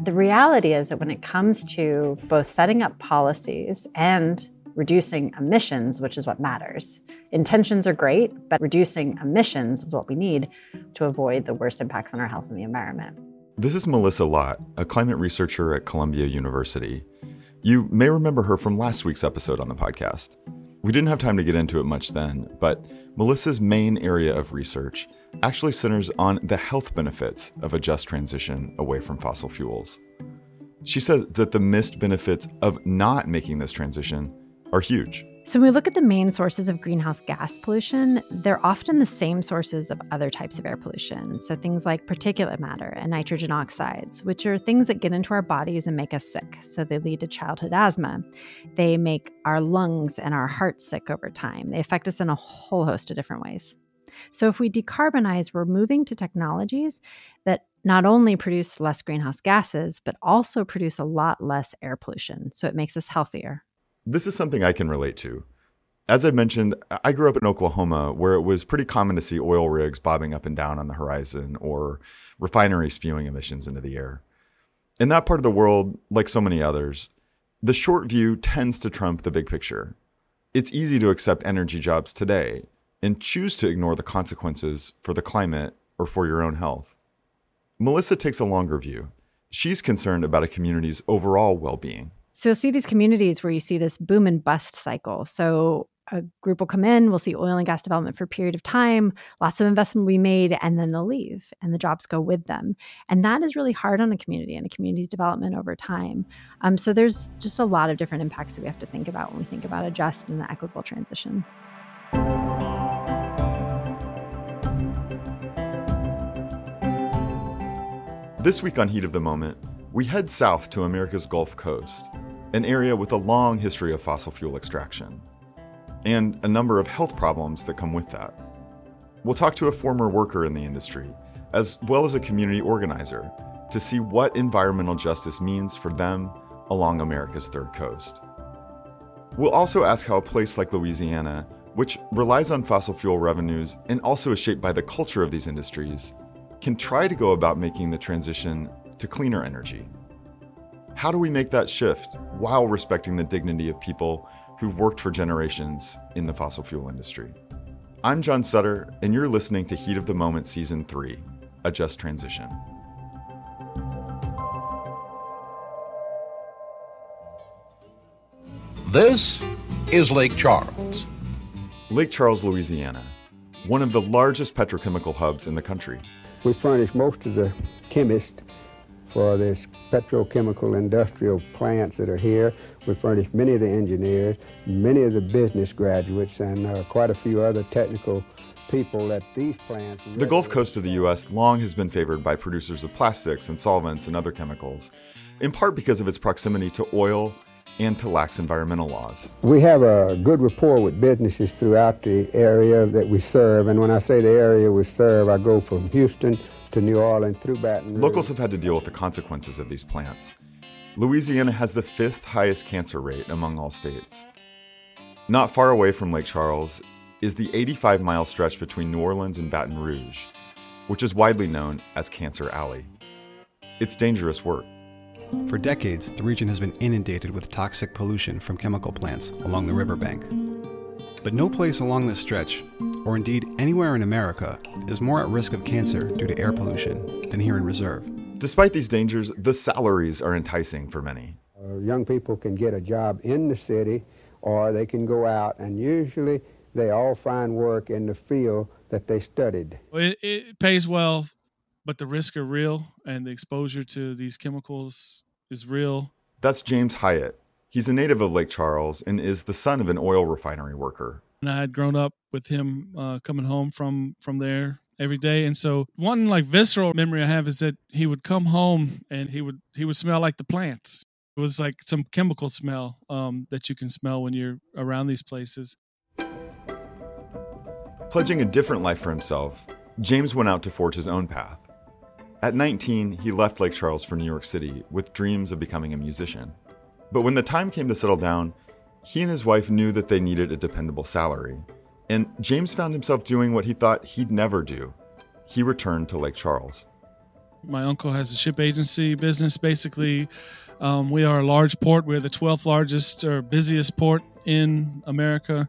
The reality is that when it comes to both setting up policies and reducing emissions, which is what matters, intentions are great, but reducing emissions is what we need to avoid the worst impacts on our health and the environment. This is Melissa Lott, a climate researcher at Columbia University. You may remember her from last week's episode on the podcast. We didn't have time to get into it much then, but Melissa's main area of research actually centers on the health benefits of a just transition away from fossil fuels. She says that the missed benefits of not making this transition are huge. So, when we look at the main sources of greenhouse gas pollution, they're often the same sources of other types of air pollution. So, things like particulate matter and nitrogen oxides, which are things that get into our bodies and make us sick. So, they lead to childhood asthma. They make our lungs and our hearts sick over time. They affect us in a whole host of different ways. So, if we decarbonize, we're moving to technologies that not only produce less greenhouse gases, but also produce a lot less air pollution. So, it makes us healthier. This is something I can relate to. As I mentioned, I grew up in Oklahoma where it was pretty common to see oil rigs bobbing up and down on the horizon or refineries spewing emissions into the air. In that part of the world, like so many others, the short view tends to trump the big picture. It's easy to accept energy jobs today and choose to ignore the consequences for the climate or for your own health. Melissa takes a longer view. She's concerned about a community's overall well being. So you'll see these communities where you see this boom and bust cycle. So a group will come in, we'll see oil and gas development for a period of time, lots of investment we made, and then they'll leave and the jobs go with them. And that is really hard on a community and a community's development over time. Um, so there's just a lot of different impacts that we have to think about when we think about a just and equitable transition. This week on Heat of the Moment, we head south to America's Gulf Coast an area with a long history of fossil fuel extraction, and a number of health problems that come with that. We'll talk to a former worker in the industry, as well as a community organizer, to see what environmental justice means for them along America's third coast. We'll also ask how a place like Louisiana, which relies on fossil fuel revenues and also is shaped by the culture of these industries, can try to go about making the transition to cleaner energy. How do we make that shift while respecting the dignity of people who've worked for generations in the fossil fuel industry? I'm John Sutter, and you're listening to Heat of the Moment Season 3 A Just Transition. This is Lake Charles. Lake Charles, Louisiana, one of the largest petrochemical hubs in the country. We furnish most of the chemists for this petrochemical industrial plants that are here. We furnish many of the engineers, many of the business graduates, and uh, quite a few other technical people at these plants. The Gulf Coast of the U.S. long has been favored by producers of plastics and solvents and other chemicals, in part because of its proximity to oil and to lax environmental laws. We have a good rapport with businesses throughout the area that we serve, and when I say the area we serve, I go from Houston to New Orleans through Baton Rouge. Locals have had to deal with the consequences of these plants. Louisiana has the fifth highest cancer rate among all states. Not far away from Lake Charles is the 85 mile stretch between New Orleans and Baton Rouge, which is widely known as Cancer Alley. It's dangerous work. For decades, the region has been inundated with toxic pollution from chemical plants along the riverbank. But no place along this stretch, or indeed anywhere in America, is more at risk of cancer due to air pollution than here in Reserve. Despite these dangers, the salaries are enticing for many. Uh, young people can get a job in the city or they can go out, and usually they all find work in the field that they studied. It, it pays well, but the risks are real, and the exposure to these chemicals is real. That's James Hiatt. He's a native of Lake Charles and is the son of an oil refinery worker. And I had grown up with him uh, coming home from from there, every day. And so one like visceral memory I have is that he would come home and he would he would smell like the plants. It was like some chemical smell um, that you can smell when you're around these places. Pledging a different life for himself, James went out to forge his own path. At 19, he left Lake Charles for New York City with dreams of becoming a musician. But when the time came to settle down, he and his wife knew that they needed a dependable salary. And James found himself doing what he thought he'd never do. He returned to Lake Charles. My uncle has a ship agency business. Basically, um, we are a large port. We're the 12th largest or busiest port in America.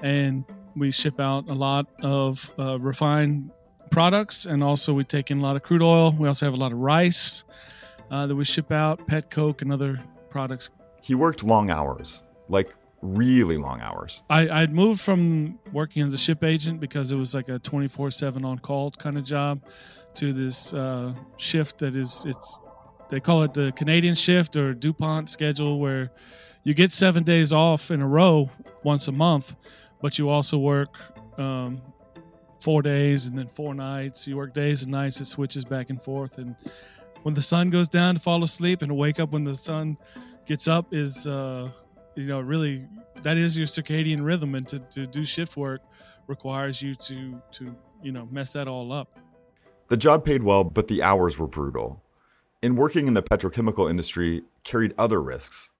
And we ship out a lot of uh, refined products. And also, we take in a lot of crude oil. We also have a lot of rice uh, that we ship out, pet coke, and other products. He worked long hours, like really long hours. I, I'd moved from working as a ship agent because it was like a 24 7 on call kind of job to this uh, shift that is, it's, they call it the Canadian shift or DuPont schedule, where you get seven days off in a row once a month, but you also work um, four days and then four nights. You work days and nights, it switches back and forth. And when the sun goes down to fall asleep and wake up when the sun gets up is uh, you know really that is your circadian rhythm and to, to do shift work requires you to to you know mess that all up the job paid well but the hours were brutal and working in the petrochemical industry carried other risks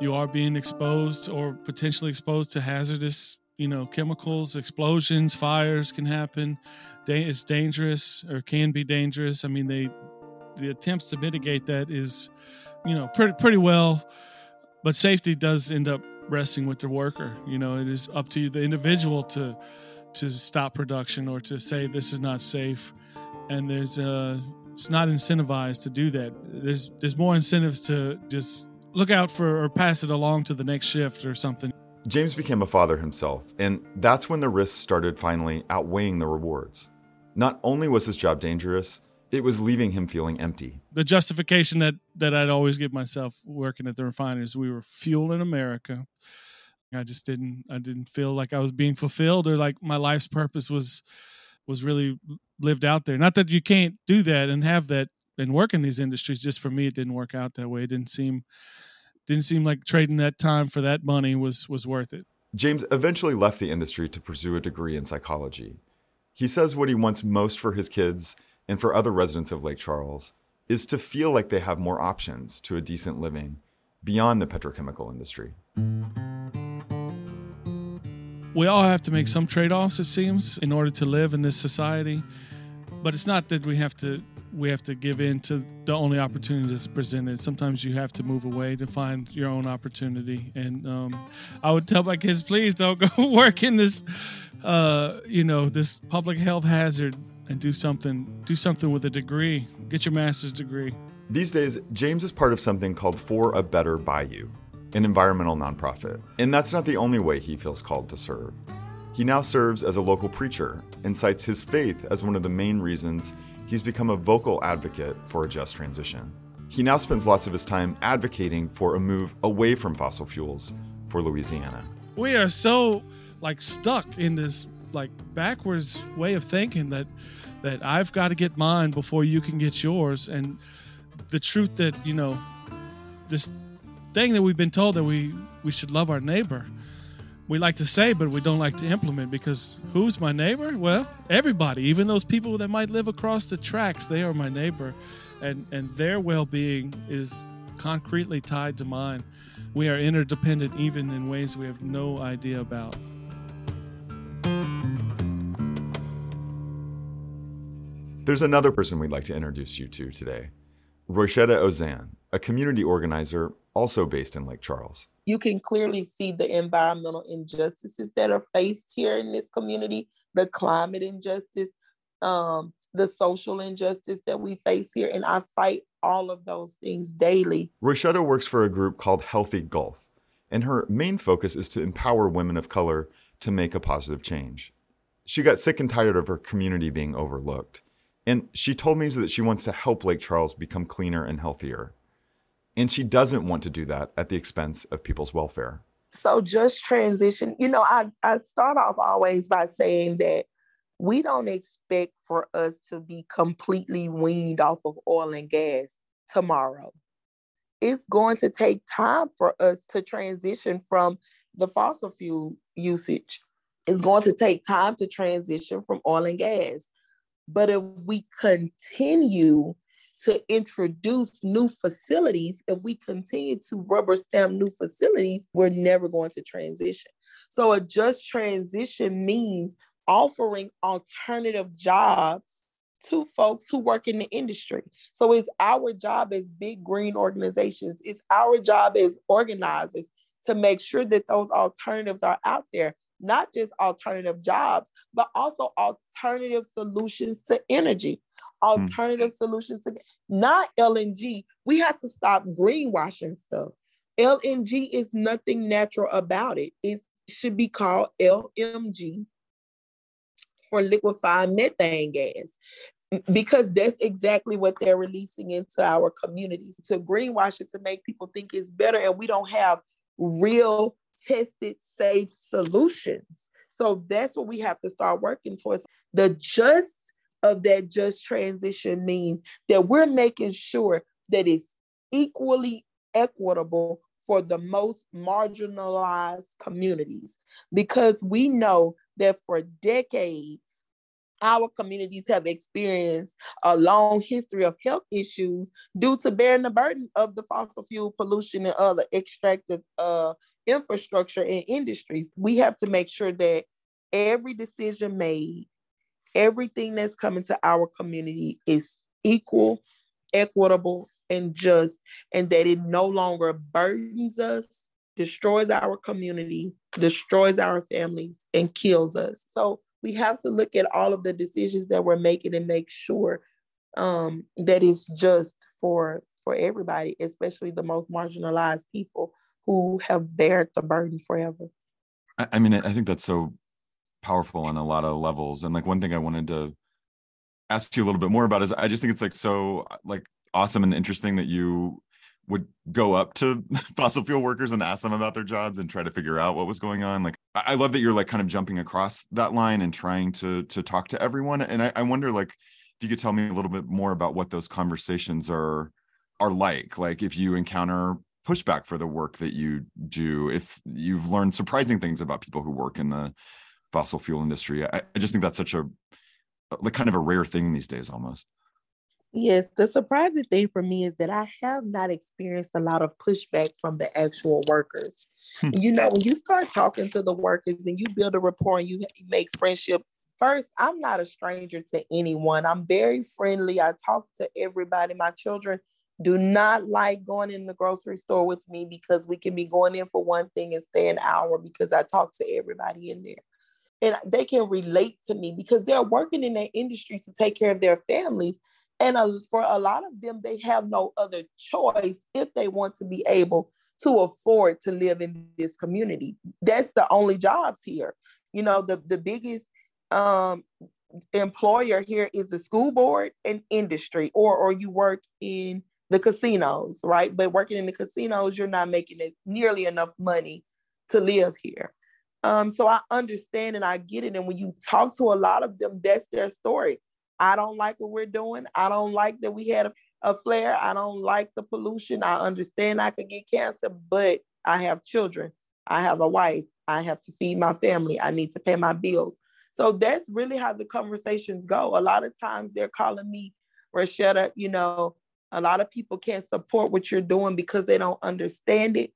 you are being exposed or potentially exposed to hazardous you know chemicals explosions fires can happen it's dangerous or can be dangerous i mean they the attempts to mitigate that is you know, pretty pretty well. But safety does end up resting with the worker. You know, it is up to the individual to to stop production or to say this is not safe. And there's uh it's not incentivized to do that. There's there's more incentives to just look out for or pass it along to the next shift or something. James became a father himself, and that's when the risks started finally outweighing the rewards. Not only was his job dangerous, it was leaving him feeling empty. The justification that that I'd always give myself working at the refineries, we were fueling America. I just didn't I didn't feel like I was being fulfilled or like my life's purpose was was really lived out there. Not that you can't do that and have that and work in these industries. Just for me, it didn't work out that way. It didn't seem didn't seem like trading that time for that money was was worth it. James eventually left the industry to pursue a degree in psychology. He says what he wants most for his kids and for other residents of Lake Charles is to feel like they have more options to a decent living beyond the petrochemical industry. We all have to make some trade offs, it seems, in order to live in this society. But it's not that we have to we have to give in to the only opportunities that's presented. Sometimes you have to move away to find your own opportunity. And um, I would tell my kids, please don't go work in this, uh, you know, this public health hazard and do something do something with a degree. Get your master's degree. These days, James is part of something called For a Better Bayou, an environmental nonprofit. And that's not the only way he feels called to serve. He now serves as a local preacher and cites his faith as one of the main reasons he's become a vocal advocate for a just transition. He now spends lots of his time advocating for a move away from fossil fuels for Louisiana. We are so like stuck in this like backwards way of thinking that that I've got to get mine before you can get yours and the truth that you know this thing that we've been told that we we should love our neighbor we like to say but we don't like to implement because who's my neighbor? Well everybody even those people that might live across the tracks they are my neighbor. And and their well-being is concretely tied to mine. We are interdependent even in ways we have no idea about. There's another person we'd like to introduce you to today. Roishetta Ozane, a community organizer also based in Lake Charles. You can clearly see the environmental injustices that are faced here in this community, the climate injustice, um, the social injustice that we face here. And I fight all of those things daily. Roishetta works for a group called Healthy Gulf, and her main focus is to empower women of color to make a positive change. She got sick and tired of her community being overlooked and she told me that she wants to help Lake Charles become cleaner and healthier. And she doesn't want to do that at the expense of people's welfare. So just transition, you know, I, I start off always by saying that we don't expect for us to be completely weaned off of oil and gas tomorrow. It's going to take time for us to transition from the fossil fuel usage. It's going to take time to transition from oil and gas. But if we continue to introduce new facilities, if we continue to rubber stamp new facilities, we're never going to transition. So a just transition means offering alternative jobs to folks who work in the industry. So it's our job as big green organizations, it's our job as organizers to make sure that those alternatives are out there, not just alternative jobs, but also alternative solutions to energy, alternative mm. solutions not LNG. We have to stop greenwashing stuff. LNG is nothing natural about it. It should be called LMG for liquefied methane gas because that's exactly what they're releasing into our communities to greenwash it to make people think it's better and we don't have real tested safe solutions so that's what we have to start working towards the just of that just transition means that we're making sure that it's equally equitable for the most marginalized communities because we know that for decades our communities have experienced a long history of health issues due to bearing the burden of the fossil fuel pollution and other extractive uh, infrastructure and industries. We have to make sure that every decision made, everything that's coming to our community is equal, equitable, and just, and that it no longer burdens us, destroys our community, destroys our families, and kills us. So we have to look at all of the decisions that we're making and make sure um, that it's just for for everybody, especially the most marginalized people who have bared the burden forever. I, I mean, I think that's so powerful on a lot of levels. And like one thing I wanted to ask you a little bit more about is I just think it's like so like awesome and interesting that you would go up to fossil fuel workers and ask them about their jobs and try to figure out what was going on like i love that you're like kind of jumping across that line and trying to to talk to everyone and i, I wonder like if you could tell me a little bit more about what those conversations are are like like if you encounter pushback for the work that you do if you've learned surprising things about people who work in the fossil fuel industry i, I just think that's such a like kind of a rare thing these days almost Yes, the surprising thing for me is that I have not experienced a lot of pushback from the actual workers. Hmm. you know, when you start talking to the workers and you build a rapport and you make friendships, first, I'm not a stranger to anyone. I'm very friendly. I talk to everybody. My children do not like going in the grocery store with me because we can be going in for one thing and stay an hour because I talk to everybody in there. And they can relate to me because they're working in their industries to take care of their families and for a lot of them, they have no other choice if they want to be able to afford to live in this community. That's the only jobs here. You know, the, the biggest um, employer here is the school board and industry, or, or you work in the casinos, right? But working in the casinos, you're not making nearly enough money to live here. Um, so I understand and I get it. And when you talk to a lot of them, that's their story. I don't like what we're doing. I don't like that we had a, a flare. I don't like the pollution. I understand I could get cancer, but I have children. I have a wife. I have to feed my family. I need to pay my bills. So that's really how the conversations go. A lot of times they're calling me, Roishetta, you know, a lot of people can't support what you're doing because they don't understand it,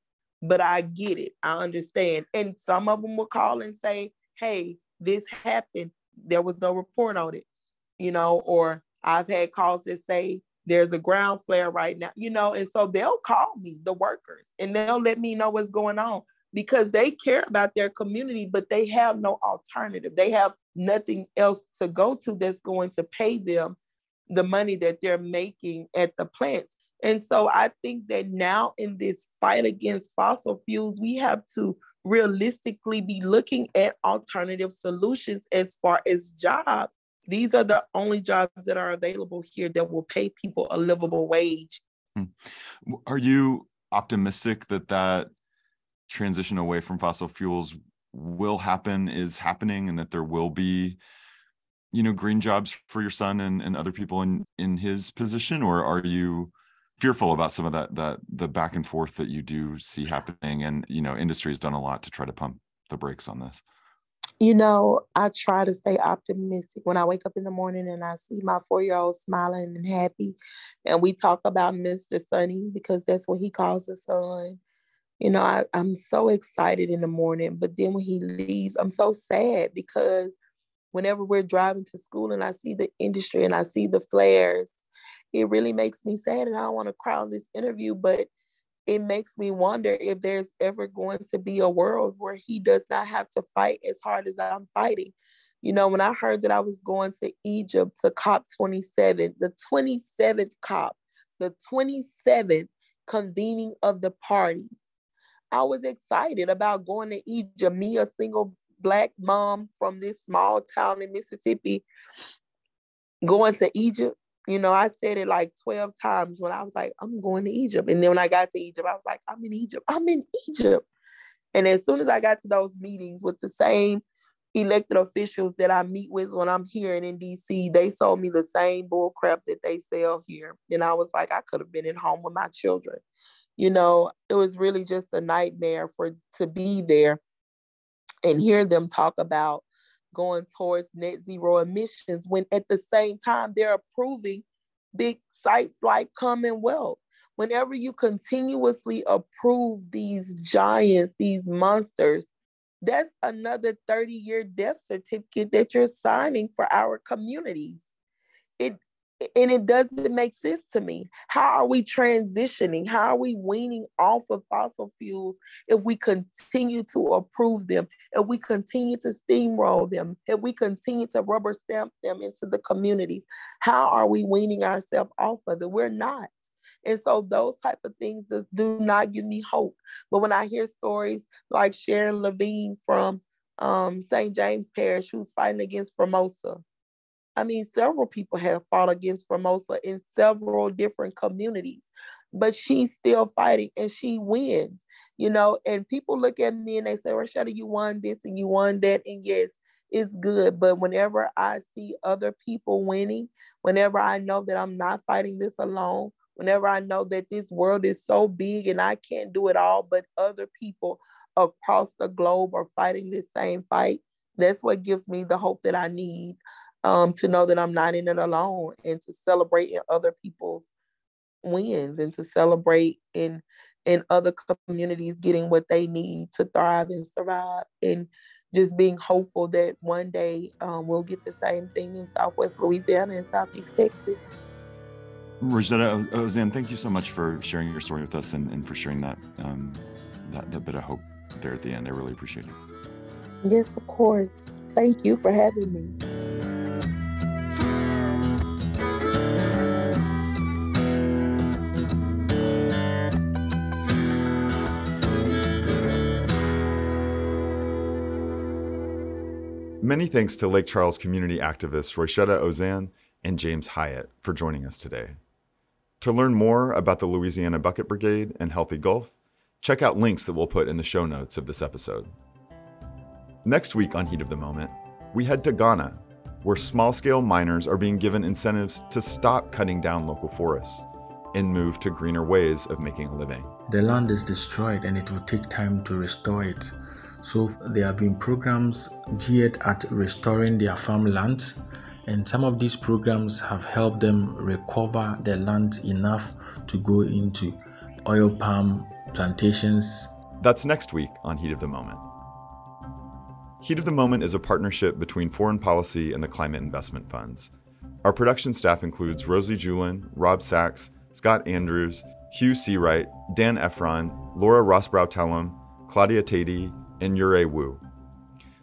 but I get it. I understand. And some of them will call and say, hey, this happened. There was no report on it you know, or I've had calls that say there's a ground flare right now, you know, and so they'll call me, the workers, and they'll let me know what's going on because they care about their community, but they have no alternative. They have nothing else to go to that's going to pay them the money that they're making at the plants. And so I think that now in this fight against fossil fuels, we have to realistically be looking at alternative solutions as far as jobs these are the only jobs that are available here that will pay people a livable wage. Hmm. Are you optimistic that that transition away from fossil fuels will happen, is happening, and that there will be you know, green jobs for your son and, and other people in in his position, or are you fearful about some of that that the back and forth that you do see happening? And you know, industry has done a lot to try to pump the brakes on this. You know, I try to stay optimistic when I wake up in the morning and I see my four year old smiling and happy. And we talk about Mr. Sunny because that's what he calls his son. You know, I, I'm so excited in the morning, but then when he leaves, I'm so sad because whenever we're driving to school and I see the industry and I see the flares, it really makes me sad. And I don't want to cry on this interview, but it makes me wonder if there's ever going to be a world where he does not have to fight as hard as I'm fighting. You know, when I heard that I was going to Egypt to COP 27, the 27th COP, the 27th convening of the parties, I was excited about going to Egypt. Me, a single black mom from this small town in Mississippi, going to Egypt you know, I said it like 12 times when I was like, I'm going to Egypt. And then when I got to Egypt, I was like, I'm in Egypt. I'm in Egypt. And as soon as I got to those meetings with the same elected officials that I meet with when I'm here in DC, they sold me the same bull crap that they sell here. And I was like, I could have been at home with my children. You know, it was really just a nightmare for to be there and hear them talk about going towards net zero emissions when at the same time they're approving big sites like Commonwealth. Whenever you continuously approve these giants, these monsters, that's another 30 year death certificate that you're signing for our communities. And it doesn't make sense to me. How are we transitioning? How are we weaning off of fossil fuels if we continue to approve them, if we continue to steamroll them, if we continue to rubber stamp them into the communities? How are we weaning ourselves off of it? We're not. And so those type of things just do not give me hope. But when I hear stories like Sharon Lavigne from um, St. James Parish, who's fighting against Formosa, I mean, several people have fought against Formosa in several different communities, but she's still fighting and she wins, you know. And people look at me and they say, Roishetta, you won this and you won that. And yes, it's good. But whenever I see other people winning, whenever I know that I'm not fighting this alone, whenever I know that this world is so big and I can't do it all, but other people across the globe are fighting this same fight, that's what gives me the hope that I need um, to know that I'm not in it alone and to celebrate in other people's wins and to celebrate in in other communities getting what they need to thrive and survive and just being hopeful that one day um, we'll get the same thing in Southwest Louisiana and Southeast Texas. Roishetta Ozane, thank you so much for sharing your story with us and, and for sharing that, um, that that bit of hope there at the end. I really appreciate it. Yes, of course. Thank you for having me. Many thanks to Lake Charles community activists Roishetta Ozane and James Hiatt for joining us today. To learn more about the Louisiana Bucket Brigade and Healthy Gulf, check out links that we'll put in the show notes of this episode. Next week on Heat of the Moment, we head to Ghana, where small scale miners are being given incentives to stop cutting down local forests and move to greener ways of making a living. The land is destroyed and it will take time to restore it. So there have been programs geared at restoring their farmlands, and some of these programs have helped them recover their land enough to go into oil palm plantations. That's next week on Heat of the Moment. Heat of the Moment is a partnership between Foreign Policy and the climate investment funds. Our production staff includes Rosie Julin, Rob Sachs, Scott Andrews, Hugh Seawright, Dan Ephron, Laura Rosbrow-Telem, Claudia Tatey, and Yurei Wu.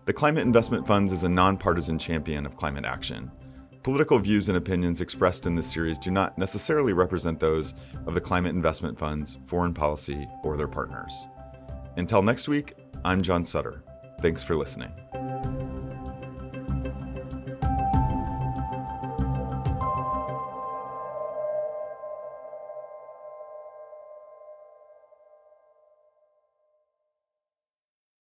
The Climate Investment Funds is a nonpartisan champion of climate action. Political views and opinions expressed in this series do not necessarily represent those of the Climate Investment Funds, Foreign Policy, or their partners. Until next week, I'm John Sutter. Thanks for listening.